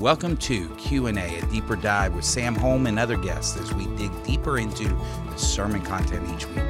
Welcome to Q&A, a deeper dive with Sam Holm and other guests as we dig deeper into the sermon content each week.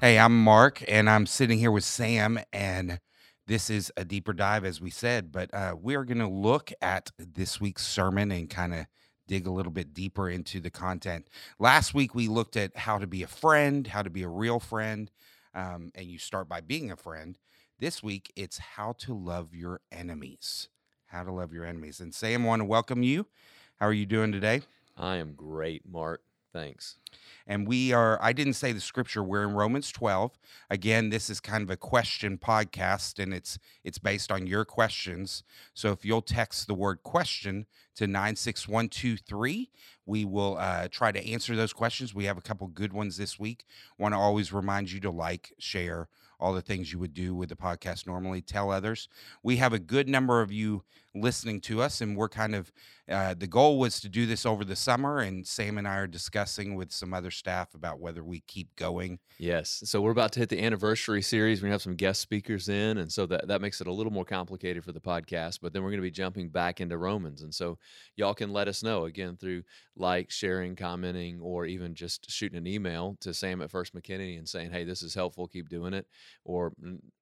Hey, I'm Mark, and I'm sitting here with Sam, and this is a deeper dive, as we said, but uh, we are going to look at this week's sermon and kind of dig a little bit deeper into the content. Last week, we looked at how to be a friend, how to be a real friend, um, and you start by being a friend. This week, it's how to love your enemies. How to love your enemies. And Sam, I want to welcome you. How are you doing today? I am great, Mark. Thanks. And we are, I didn't say the scripture, we're in Romans 12. Again, this is kind of a question podcast and it's it's based on your questions. So if you'll text the word question to 96123, we will uh, try to answer those questions. We have a couple good ones this week. Want to always remind you to like, share, all the things you would do with the podcast normally. Tell others. We have a good number of you listening to us, and we're kind of uh, the goal was to do this over the summer, and Sam and I are discussing with some other staff about whether we keep going. Yes. So we're about to hit the anniversary series. We have some guest speakers in, and so that, that makes it a little more complicated for the podcast. But then we're going to be jumping back into Romans. And so y'all can let us know again through like, sharing, commenting, or even just shooting an email to Sam at First McKinney and saying, hey, this is helpful. Keep doing it. Or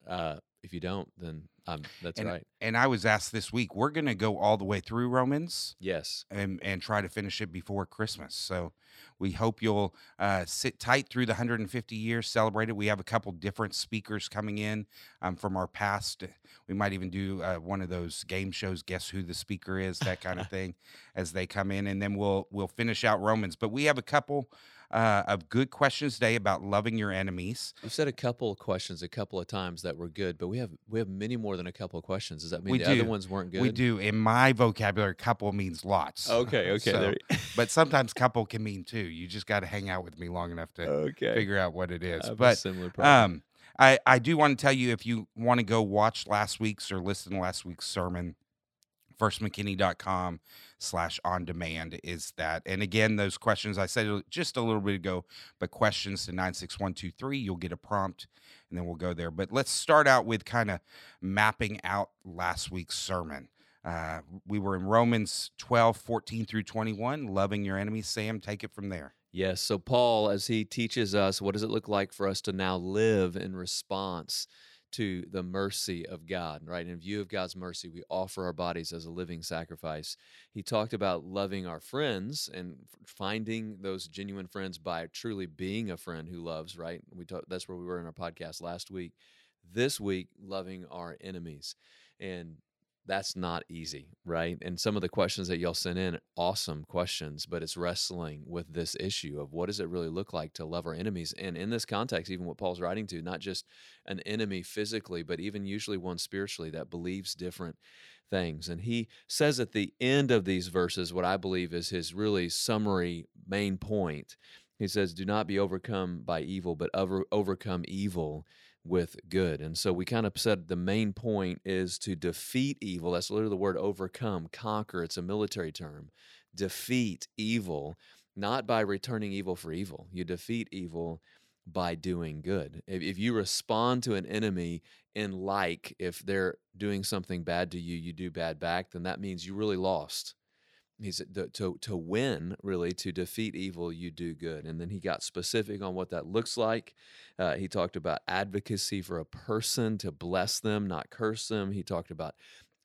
uh, if you don't, then um, that's and, right. And I was asked this week, we're going to go all the way through Romans. Yes. And, and try to finish it before Christmas. So we hope you'll uh, sit tight through the 150 years, celebrate it. We have a couple different speakers coming in um, from our past. We might even do uh, one of those game shows, guess who the speaker is, that kind of thing, as they come in, and then we'll we'll finish out Romans. But we have a couple uh, of good questions today about loving your enemies. You said a couple of questions a couple of times that were good, but we have we have many more than a couple of questions. Does that mean We the do. other ones weren't good? We do. In my vocabulary, couple means lots. Okay, okay. So- but sometimes couple can mean two. You just got to hang out with me long enough to okay. figure out what it is. I is. have a But similar problem. um, I, I do want to tell you if you want to go watch last week's or listen to last week's sermon, firstmckinney.com slash on demand is that. And again, those questions I said just a little bit ago, but questions to 96123, you'll get a prompt and then we'll go there. But let's start out with kind of mapping out last week's sermon. Uh, we were in Romans 12, 14 through 21, loving your enemies. Sam, take it from there. Yes. So, Paul, as he teaches us, what does it look like for us to now live in response to the mercy of God, right? In view of God's mercy, we offer our bodies as a living sacrifice. He talked about loving our friends and finding those genuine friends by truly being a friend who loves, right? We talked, that's where we were in our podcast last week. This week, loving our enemies. And that's not easy, right? And some of the questions that y'all sent in, awesome questions, but it's wrestling with this issue of what does it really look like to love our enemies? And in this context, even what Paul's writing to, not just an enemy physically, but even usually one spiritually that believes different things. And he says at the end of these verses, what I believe is his really summary main point. He says, Do not be overcome by evil, but over, overcome evil with good. And so we kind of said the main point is to defeat evil. That's literally the word overcome, conquer. It's a military term. Defeat evil, not by returning evil for evil. You defeat evil by doing good. If, if you respond to an enemy in like, if they're doing something bad to you, you do bad back, then that means you really lost. He said to, to, win, really, to defeat evil, you do good. And then he got specific on what that looks like. Uh, he talked about advocacy for a person, to bless them, not curse them. He talked about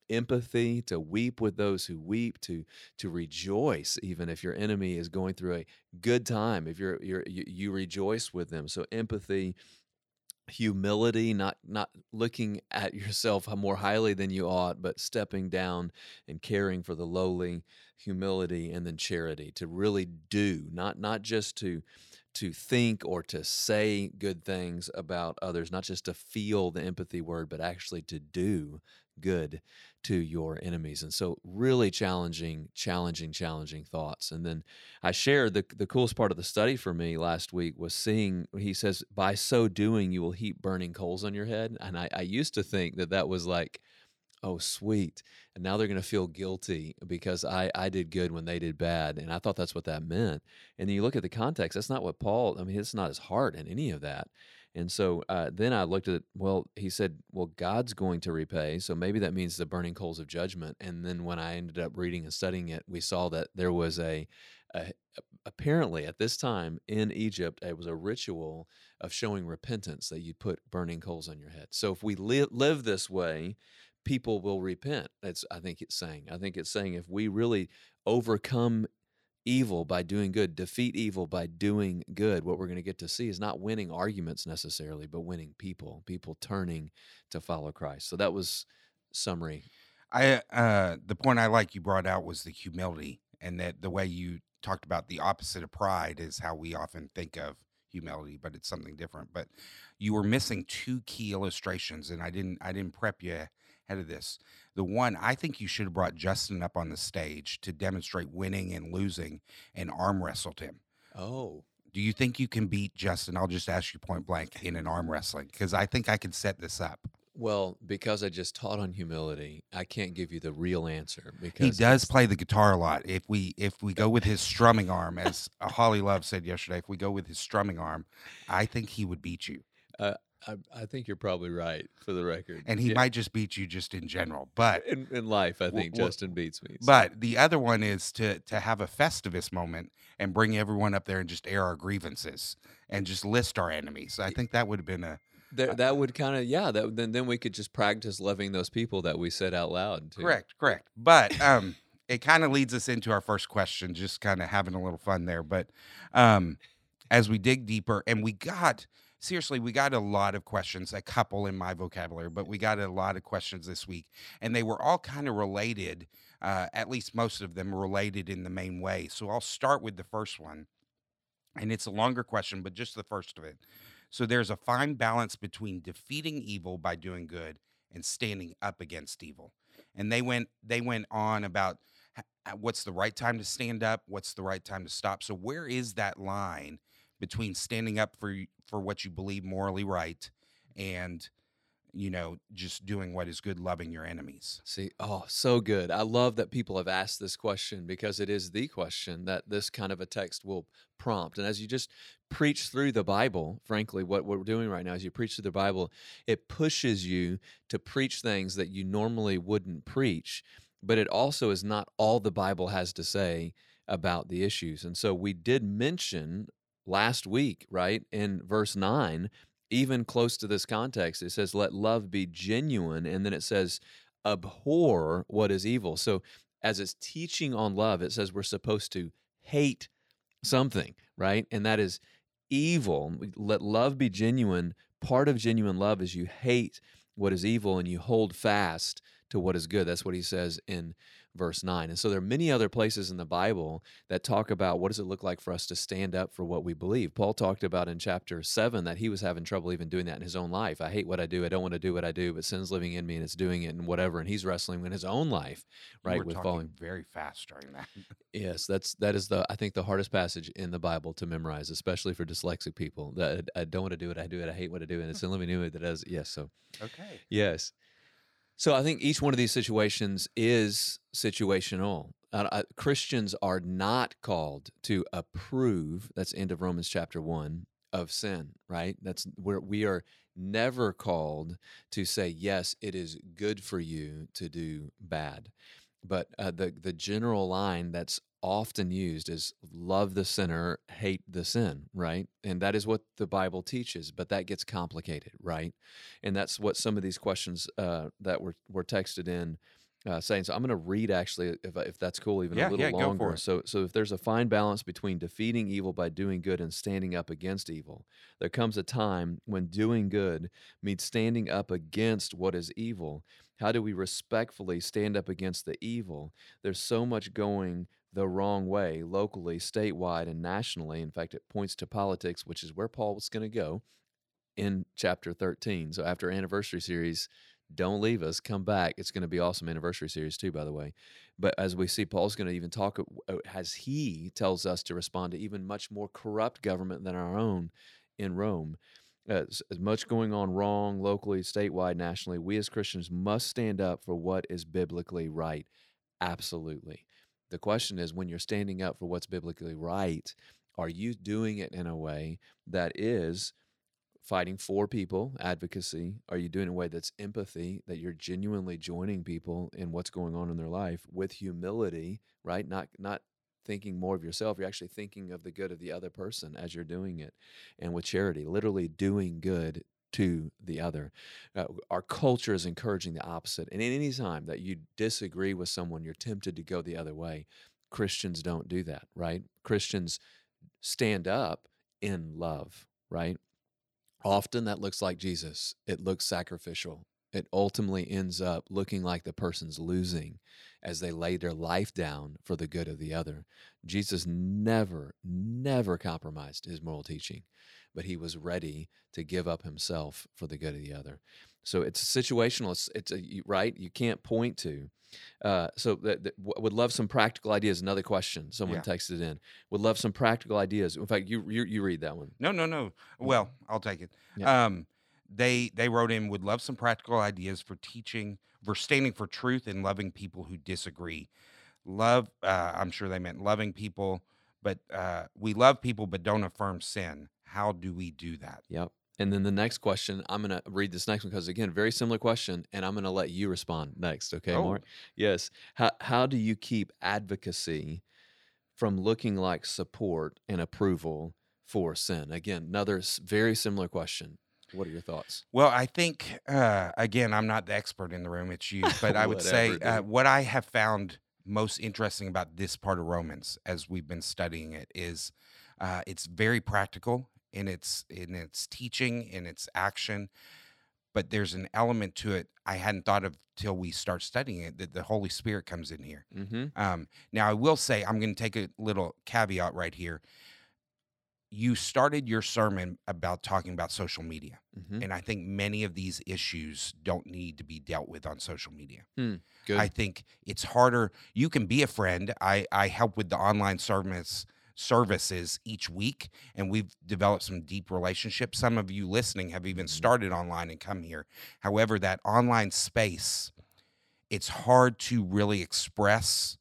empathy, to weep with those who weep, to to rejoice, even if your enemy is going through a good time. If you're, you're you, you rejoice with them. So empathy, humility not not looking at yourself more highly than you ought but stepping down and caring for the lowly humility and then charity to really do not not just to to think or to say good things about others not just to feel the empathy word but actually to do good to your enemies and so really challenging challenging challenging thoughts and then i shared the, the coolest part of the study for me last week was seeing he says by so doing you will heap burning coals on your head and i, I used to think that that was like oh sweet and now they're going to feel guilty because I, I did good when they did bad and i thought that's what that meant and then you look at the context that's not what paul i mean it's not his heart in any of that And so uh, then I looked at. Well, he said, well, God's going to repay. So maybe that means the burning coals of judgment. And then when I ended up reading and studying it, we saw that there was a, a apparently at this time in Egypt, it was a ritual of showing repentance that you put burning coals on your head. So if we li- live this way, people will repent. That's I think it's saying. I think it's saying if we really overcome evil by doing good, defeat evil by doing good, what we're going to get to see is not winning arguments necessarily, but winning people, people turning to follow Christ. So that was summary. I uh the point I like you brought out was the humility and that the way you talked about the opposite of pride is how we often think of humility, but it's something different. But you were missing two key illustrations and I didn't I didn't prep you ahead of this. The one, I think you should have brought Justin up on the stage to demonstrate winning and losing and arm wrestled him. Oh. Do you think you can beat Justin? I'll just ask you point blank in an arm wrestling because I think I can set this up. Well, because I just taught on humility, I can't give you the real answer because He does play the guitar a lot. If we if we go with his strumming arm, as Holly Love said yesterday, if we go with his strumming arm, I think he would beat you. Uh, I, I think you're probably right for the record. and he Yeah. might just beat you just in general. But in, in life, I think Justin beats me. so- but the other one is to to have a festivus moment and bring everyone up there and just air our grievances and just list our enemies. I think that would have been a There, that would kind of yeah. That then then we could just practice loving those people that we said out loud. Too. correct, correct. But um, it kind of leads us into our first question, just kind of having a little fun there. But um, as we dig deeper, and we got seriously, we got a lot of questions, a couple in my vocabulary, but we got a lot of questions this week, and they were all kind of related. Uh, at least most of them related in the main way. So I'll start with the first one, and it's a longer question, but just the first of it. So there's a fine balance between defeating evil by doing good and standing up against evil. And they went they went on about what's the right time to stand up, what's the right time to stop. So where is that line between standing up for for what you believe morally right and you know just doing what is good, loving your enemies? See, oh, so good. I love that people have asked this question because it is the question that this kind of a text will prompt. And as you just preach through the Bible, frankly, what we're doing right now is you preach through the Bible, it pushes you to preach things that you normally wouldn't preach, but it also is not all the Bible has to say about the issues. And so we did mention last week, right, in verse 9, even close to this context, it says, Let love be genuine. And then it says, Abhor what is evil. So as it's teaching on love, it says we're supposed to hate something, right? And that is evil. Let love be genuine. Part of genuine love is you hate what is evil and you hold fast to what is good. That's what he says in verse 9. And so there are many other places in the Bible that talk about what does it look like for us to stand up for what we believe. Paul talked about in chapter 7 that he was having trouble even doing that in his own life. I hate what I do. I don't want to do what I do, but sin's living in me and it's doing it and whatever. And he's wrestling in his own life, right, were with falling. very fast during that. Yes, that's that is the I think the hardest passage in the Bible to memorize, especially for dyslexic people. That I don't want to do it, I do it, I hate what I do, and it's in living new that does. Yes, so Okay. yes. So I think each one of these situations is situational. Uh, I- Christians are not called to approve. That's end of Romans chapter one of sin, right? That's where we are never called to say yes, it is good for you to do bad. But uh, the the general line that's often used is love the sinner, hate the sin, right? And that is what the Bible teaches. But that gets complicated, right? and that's what some of these questions uh, that were were texted in uh, saying. So I'm going to read actually, if if that's cool, even Yeah, a little yeah, longer. So so if there's a fine balance between defeating evil by doing good and standing up against evil, there comes a time when doing good means standing up against what is evil. How do we respectfully stand up against the evil? There's so much going the wrong way locally, statewide, and nationally. In fact, it points to politics, which is where Paul was going to go in chapter 13. So after anniversary series, don't leave us, come back. It's going to be awesome anniversary series too, by the way. But as we see, Paul's going to even talk uh, as he tells us to respond to even much more corrupt government than our own in Rome. Uh, as, as much going on wrong locally, statewide, nationally, we as Christians must stand up for what is biblically right. Absolutely. The question is when you're standing up for what's biblically right, are you doing it in a way that is fighting for people, advocacy? Are you doing it in a way that's empathy, that you're genuinely joining people in what's going on in their life with humility, right? Not not thinking more of yourself. You're actually thinking of the good of the other person as you're doing it, and with charity, literally doing good to the other. Uh, our culture is encouraging the opposite. And any time that you disagree with someone, you're tempted to go the other way. Christians don't do that, right? Christians stand up in love, right? Often that looks like Jesus. It looks sacrificial. It ultimately ends up looking like the person's losing as they lay their life down for the good of the other. Jesus never, never compromised his moral teaching, but he was ready to give up himself for the good of the other. So it's situational. It's, it's a, right. You can't point to. Uh, so that, that, would love some practical ideas. Another question. Someone Yeah. texted in. Would love some practical ideas. In fact, you you, you read that one. No, no, no. Well, I'll take it. Yeah. Um, they they wrote in would love some practical ideas for teaching, for standing for truth and loving people who disagree. Love, uh, I'm sure they meant loving people, but uh, we love people but don't affirm sin. How do we do that? Yep. And then the next question, I'm going to read this next one because, again, very similar question, and I'm going to let you respond next. Okay, Oh. Mark? Yes. How, how do you keep advocacy from looking like support and approval for sin? Again, another very similar question. What are your thoughts? Well, I think uh, again, I'm not the expert in the room; it's you. But I would say uh, what I have found most interesting about this part of Romans, as we've been studying it, is uh, it's very practical in its in its teaching, in its action. But there's an element to it I hadn't thought of till we start studying it that the Holy Spirit comes in here. Mm-hmm. Um, now, I will say, I'm going to take a little caveat right here. You started your sermon about talking about social media. Mm-hmm. And I think many of these issues don't need to be dealt with on social media. Good. I think it's harder. You can be a friend. I, I help with the online service services each week, and we've developed some deep relationships. Some of you listening have even Mhm. started online and come here. However, that online space, it's hard to really express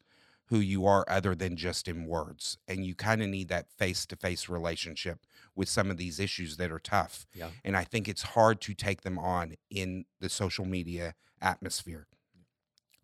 who you are other than just in words. And you kind of need that face to face relationship with some of these issues that are tough. yeah. And I think it's hard to take them on in the social media atmosphere.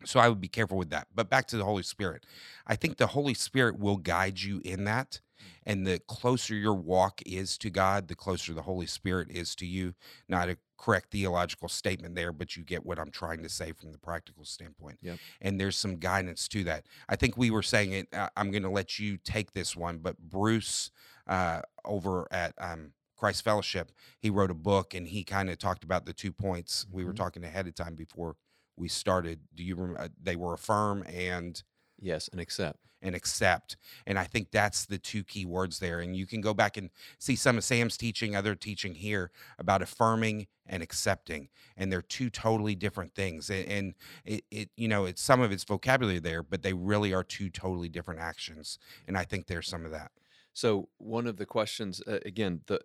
So I would be careful with that. But back to the Holy Spirit. I think the Holy Spirit will guide you in that. And the closer your walk is to God, the closer the Holy Spirit is to you. Not a correct theological statement there, but you get what I'm trying to say from the practical standpoint. Yep. And there's some guidance to that. I think we were saying it. Uh, I'm going to let you take this one, but Bruce uh, over at um, Christ Fellowship, he wrote a book and he kind of talked about the two points we were Mhm. talking ahead of time before we started. Do you remember? They were affirm and Yes, and accept. and accept. And I think that's the two key words there. And you can go back and see some of Sam's teaching, other teaching here about affirming and accepting. And they're two totally different things. And, and it, it, you know, it's some of its vocabulary there, but they really are two totally different actions. And I think there's some of that. So one of the questions, uh, again, the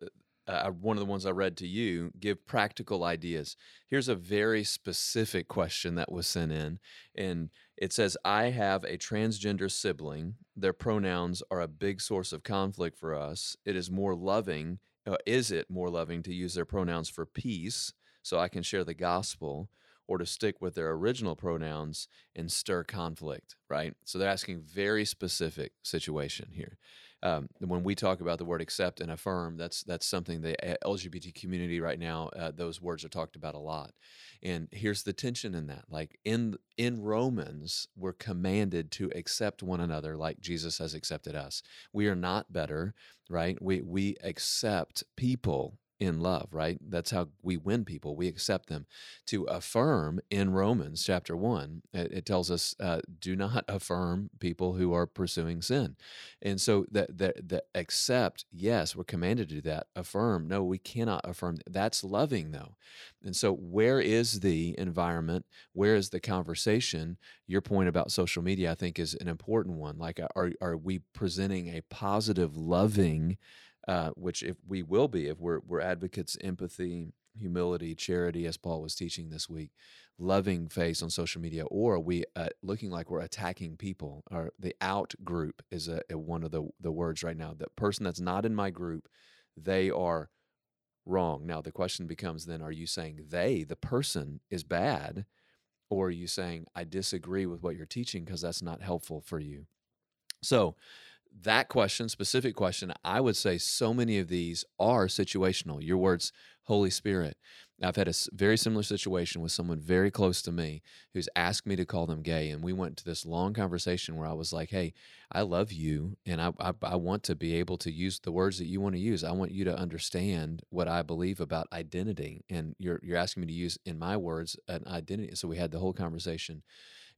uh, one of the ones I read to you, give practical ideas. Here's a very specific question that was sent in, and it says, "I have a transgender sibling. Their pronouns are a big source of conflict for us. It is more loving. Uh, is it more loving to use their pronouns for peace, so I can share the gospel?" Or to stick with their original pronouns and stir conflict, right? So they're asking very specific situation here um, when we talk about the word accept and affirm, that's that's something the uh, LGBT community right now. Uh, those words are talked about a lot, and here's the tension in that. Like in in Romans, we're commanded to accept one another like Jesus has accepted us. We are not better, right? We we accept people in love, right? That's how we win people. We accept them. To affirm in Romans chapter one, it, it tells us, uh, do not affirm people who are pursuing sin. And so that that that accept, yes, we're commanded to do that. Affirm, no, we cannot affirm. That's loving though. And so where is the environment? Where is the conversation? Your point about social media, I think, is an important one. Like are are we presenting a positive, loving, uh, which if we will be, if we're we're advocates, empathy, humility, charity, as Paul was teaching this week, loving face on social media, or are we uh, looking like we're attacking people? Or the out group is a, a one of the the words right now. The person that's not in my group, they are wrong. Now, the question becomes then are you saying they, the person, is bad? Or are you saying, I disagree with what you're teaching because that's not helpful for you? So, that question, specific question, I would say so many of these are situational. Your words, Holy Spirit. I've had a very similar situation with someone very close to me who's asked me to call them gay. And we went to this long conversation where I was like, hey, I love you. And I, I, I want to be able to use the words that you want to use. I want you to understand what I believe about identity. And you're, you're asking me to use, in my words, an identity. So we had the whole conversation.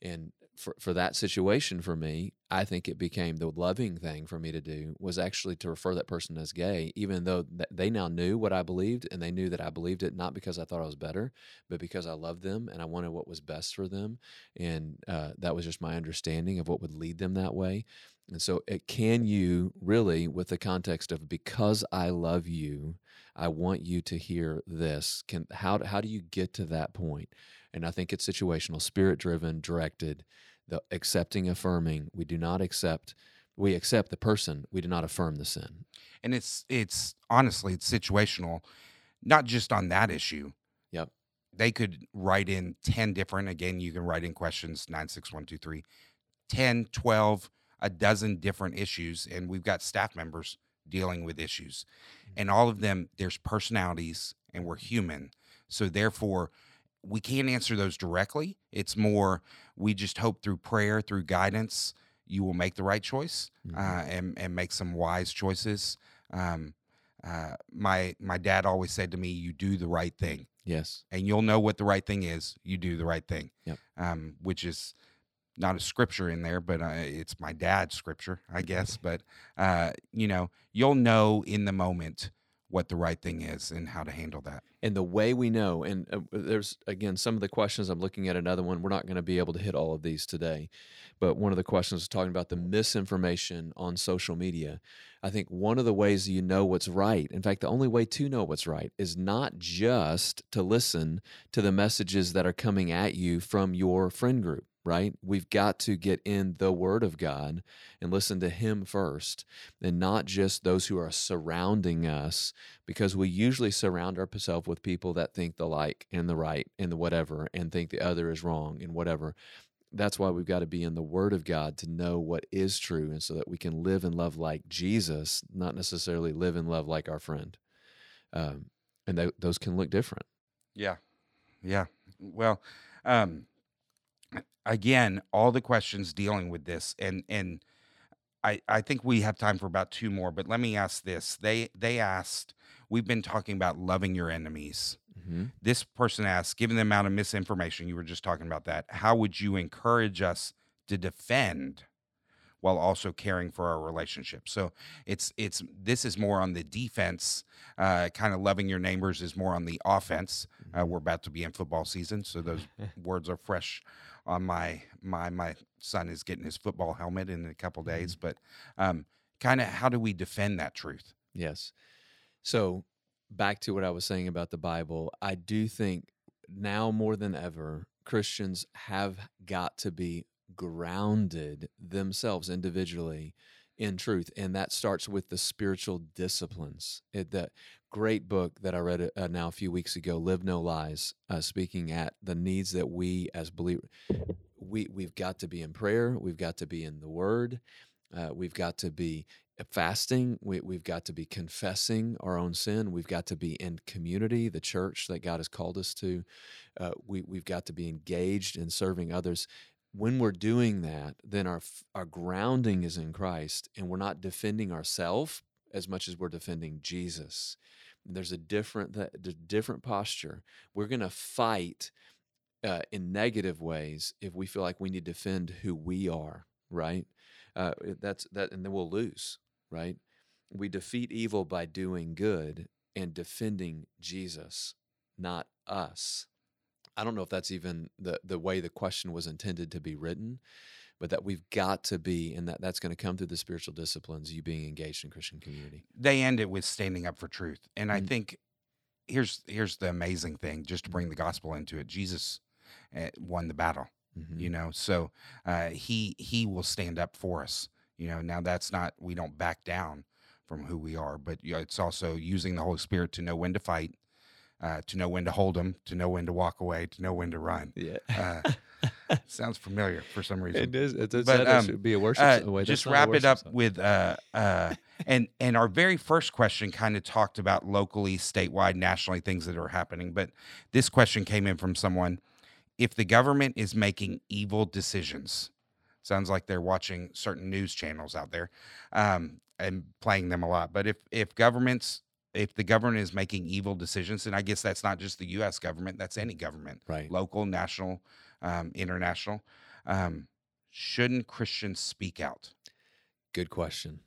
And for, for that situation for me, I think it became the loving thing for me to do was actually to refer that person as gay, even though they now knew what I believed and they knew that I believed it not because I thought I was better, but because I loved them and I wanted what was best for them. And uh, that was just my understanding of what would lead them that way. And so, it, can you really, with the context of because I love you, I want you to hear this? Can how how do you get to that point? And I think it's situational, spirit driven, directed, the accepting, affirming. We do not accept, we accept the person, we do not affirm the sin. And it's, it's honestly, it's situational, not just on that issue. Yep. They could write in 10 different, again, you can write in questions 96123, 10, 12, a dozen different issues. And we've got staff members dealing with issues. Mm-hmm. And all of them, there's personalities and we're human. So therefore, we can't answer those directly. It's more we just hope through prayer, through guidance, you will make the right choice mm-hmm. uh, and and make some wise choices. Um, uh, my my dad always said to me, "You do the right thing." Yes, and you'll know what the right thing is. You do the right thing. Yep. Um, which is not a scripture in there, but uh, it's my dad's scripture, I guess. but uh, you know, you'll know in the moment what the right thing is and how to handle that. And the way we know, and uh, there's again some of the questions I'm looking at another one. We're not going to be able to hit all of these today, but one of the questions is talking about the misinformation on social media. I think one of the ways you know what's right, in fact, the only way to know what's right is not just to listen to the messages that are coming at you from your friend group right? We've got to get in the Word of God and listen to Him first, and not just those who are surrounding us, because we usually surround ourselves with people that think the like and the right and the whatever, and think the other is wrong and whatever. That's why we've got to be in the Word of God to know what is true, and so that we can live and love like Jesus, not necessarily live and love like our friend. Um, and th- those can look different. Yeah, yeah. Well, um, again, all the questions dealing with this, and and I I think we have time for about two more, but let me ask this. They they asked. We've been talking about loving your enemies. Mm-hmm. This person asked, given the amount of misinformation you were just talking about that, how would you encourage us to defend while also caring for our relationship. So it's it's this is more on the defense. Uh, kind of loving your neighbors is more on the offense. Uh, mm-hmm. we're about to be in football season, so those words are fresh on my my my son is getting his football helmet in a couple days. Mm-hmm. But um, kind of how do we defend that truth? Yes. So back to what I was saying about the Bible, I do think now more than ever Christians have got to be grounded themselves individually in truth and that starts with the spiritual disciplines. It, that great book that i read uh, now a few weeks ago live no lies uh, speaking at the needs that we as believers we, we've got to be in prayer we've got to be in the word uh, we've got to be fasting we, we've got to be confessing our own sin we've got to be in community the church that god has called us to uh, we, we've got to be engaged in serving others when we're doing that, then our our grounding is in Christ, and we're not defending ourselves as much as we're defending Jesus. There's a different a different posture. We're going to fight uh, in negative ways if we feel like we need to defend who we are, right? Uh, that's that, and then we'll lose, right? We defeat evil by doing good and defending Jesus, not us. I don't know if that's even the the way the question was intended to be written, but that we've got to be, and that that's going to come through the spiritual disciplines. You being engaged in Christian community. They end it with standing up for truth, and mm-hmm. I think here's here's the amazing thing, just to bring the gospel into it. Jesus uh, won the battle. Mm-hmm. You know, so uh, he he will stand up for us. You know, now that's not we don't back down, from who we are. But it's also using the Holy Spirit to know when to fight, uh, to know when to hold them, to know when to walk away, to know when to run. Yeah. Uh, sounds familiar for some reason. It is. It's, it's, But, um, should be a worship. Uh. Wait, just that's not a wrap it up song. with uh, uh, and and our very first question kind of talked about locally, statewide, nationally things that are happening. But this question came in from someone: If the government is making evil decisions, sounds like they're watching certain news channels out there um, and playing them a lot. But if if governments if the government is making evil decisions, and I guess that's not just the U.S. government, that's any government, Right. local, national, um, international. Um, shouldn't Christians speak out? Good question.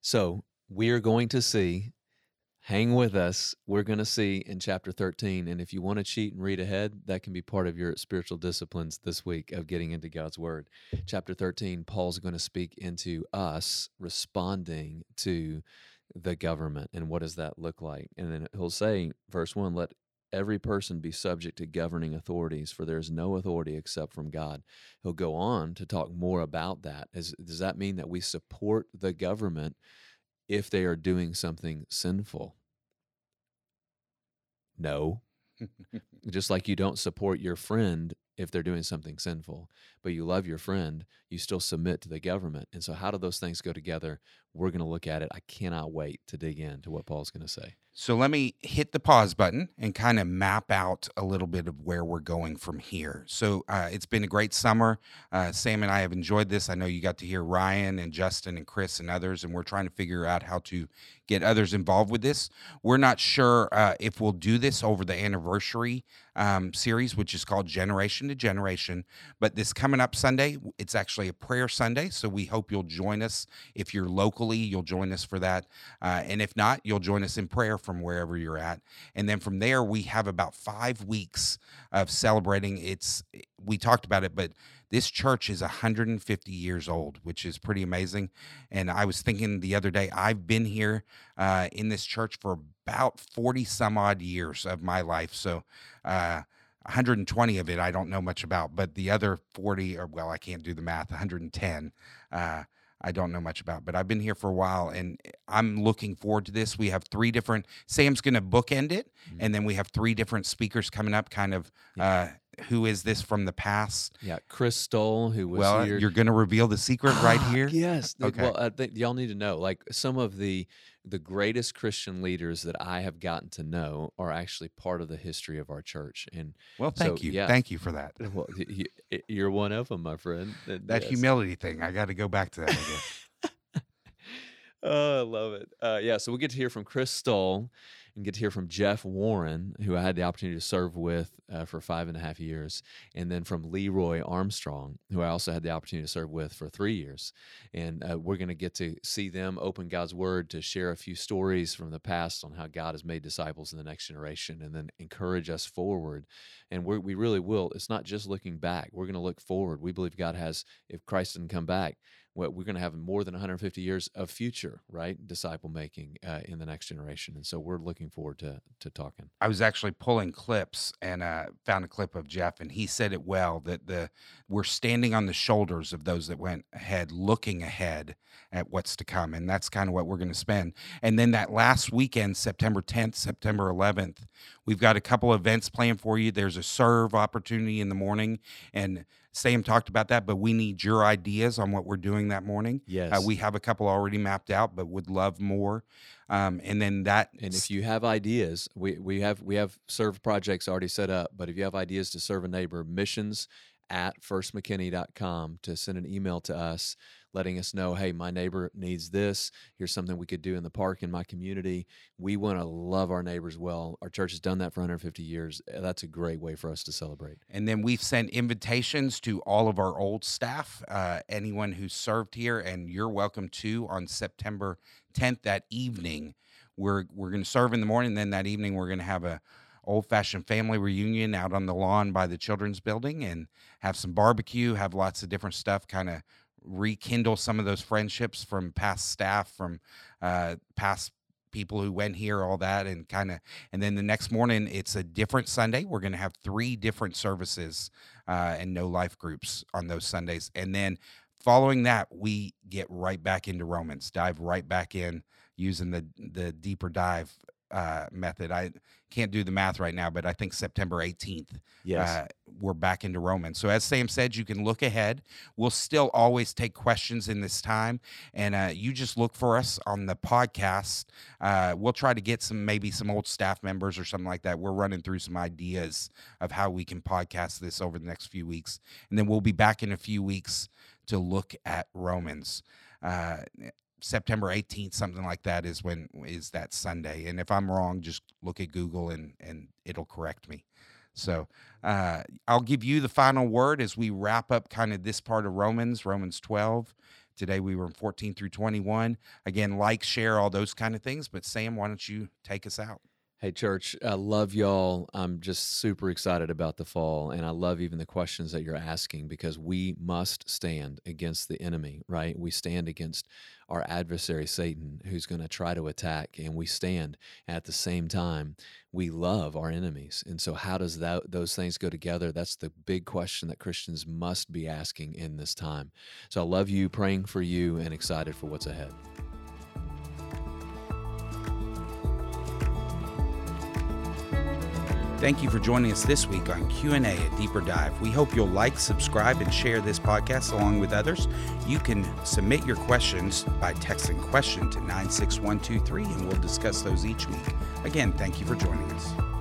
So we are going to see, hang with us, we're going to see in chapter 13. And if you want to cheat and read ahead, that can be part of your spiritual disciplines this week of getting into God's word. Chapter 13, Paul's going to speak into us responding to the government and what does that look like. And then he'll say, verse 1, let every person be subject to governing authorities, for there is no authority except from God. He'll go on to talk more about that. Is, does that mean that we support the government if they are doing something sinful? No. Just like you don't support your friend if they're doing something sinful, but you love your friend, you still submit to the government. And so, how do those things go together? We're going to look at it. I cannot wait to dig into what Paul's going to say. So let me hit the pause button and kind of map out a little bit of where we're going from here. So uh, it's been a great summer. Uh, Sam and I have enjoyed this. I know you got to hear Ryan and Justin and Chris and others, and we're trying to figure out how to get others involved with this. We're not sure uh, if we'll do this over the anniversary um, series, which is called Generation to Generation. But this coming up Sunday, it's actually a prayer Sunday. So we hope you'll join us. If you're you'll join us for that. Uh, and if not, you'll join us in prayer from wherever you're at. And then from there, we have about five weeks of celebrating. It's, we talked about it, but this church is 150 years old, which is pretty amazing. And I was thinking the other day, I've been here uh, in this church for about 40 some odd years of my life. So, uh, 120 of it I don't know much about, but the other 40, or well, I can't do the math, 110, uh, I don't know much about. But I've been here for a while and I'm looking forward to this. We have three different, Sam's going to bookend it, Mhm. and then we have three different speakers coming up, kind of. Uh, who is this from the past? Yeah, Chris Stoll, who was well, here. you're going to reveal the secret right Ah, here. Yes. Okay. Well, I think y'all need to know. Like some of the the greatest Christian leaders that I have gotten to know are actually part of the history of our church. And Well, thank So, you, yeah. thank you for that. well, you're one of them, my friend. That yes. humility thing, I got to go back to that. Oh, I love it. Uh, yeah, so we get to hear from Chris Stoll and get to hear from Jeff Warren, who I had the opportunity to serve with uh, for five and a half years, and then from Leroy Armstrong, who I also had the opportunity to serve with for three years. And uh, we're going to get to see them open God's Word to share a few stories from the past on how God has made disciples in the next generation, and then encourage us forward. And we really will. It's not just looking back; we're going to look forward. We believe God has, if Christ didn't come back, what we're going to have more than 150 years of future right disciple making uh, in the next generation and so we're looking forward to to talking I was actually pulling clips and uh, found a clip of Jeff, and he said it well that the we're standing on the shoulders of those that went ahead, looking ahead at what's to come, and that's kind of what we're going to spend. And then that last weekend, September 10th, September 11th, we've got a couple events planned for you. There's a serve opportunity in the morning, and Sam talked about that, but we need your ideas on what we're doing that morning. yes Uh, we have a couple already mapped out, but would love more. Um, and then that and if you have ideas we, we have we have serve projects already set up but if you have ideas to serve a neighbor missions at firstmckinney.com to send an email to us letting us know hey my neighbor needs this. Here's something we could do in the park in my community. We want to love our neighbors well. Our church has done that for 150 years. Uh, that's a great way for us to celebrate. And then we've sent invitations to all of our old staff, uh, anyone who's served here, and you're welcome to on September 10th that evening. We're we're going to serve in the morning, then that evening we're going to have a old fashioned family reunion out on the lawn by the children's building and have some barbecue, have lots of different stuff, kind of rekindle some of those friendships from past staff, from uh, past people who went here, all that, and kind of and then the next morning, it's a different Sunday. We're going to have three different services uh, and no life groups on those Sundays. And then following that, we get right back into Romans, dive right back in, using the the deeper dive uh, method. I can't do the math right now, but I think September 18th, Yes. uh, we're back into Romans. So, as Sam said, you can look ahead. We'll still always take questions in this time, and uh, you just look for us on the podcast. Uh, we'll try to get some, maybe some old staff members or something like that. We're running through some ideas of how we can podcast this over the next few weeks, and then we'll be back in a few weeks to look at Romans. September 18th, something like that is when is that Sunday. And if I'm wrong, just look at Google and and it'll correct me. So uh, I'll give you the final word as we wrap up kind of this part of Romans, Romans 12. Today we were in 14 through 21. Again, like, share, all those kind of things. But Sam, why don't you take us out? Hey, church, I love y'all. I'm just super excited about the fall. And I love even the questions that you're asking because we must stand against the enemy, right? We stand against our adversary, Satan, who's going to try to attack. And we stand at the same time, we love our enemies. And so, how does that, those things go together? That's the big question that Christians must be asking in this time. So, I love you, praying for you, and excited for what's ahead. Thank you for joining us this week on Q&A at Deeper Dive. We hope you'll like, subscribe, and share this podcast along with others. You can submit your questions by texting question to 96123 and we'll discuss those each week. Again, thank you for joining us.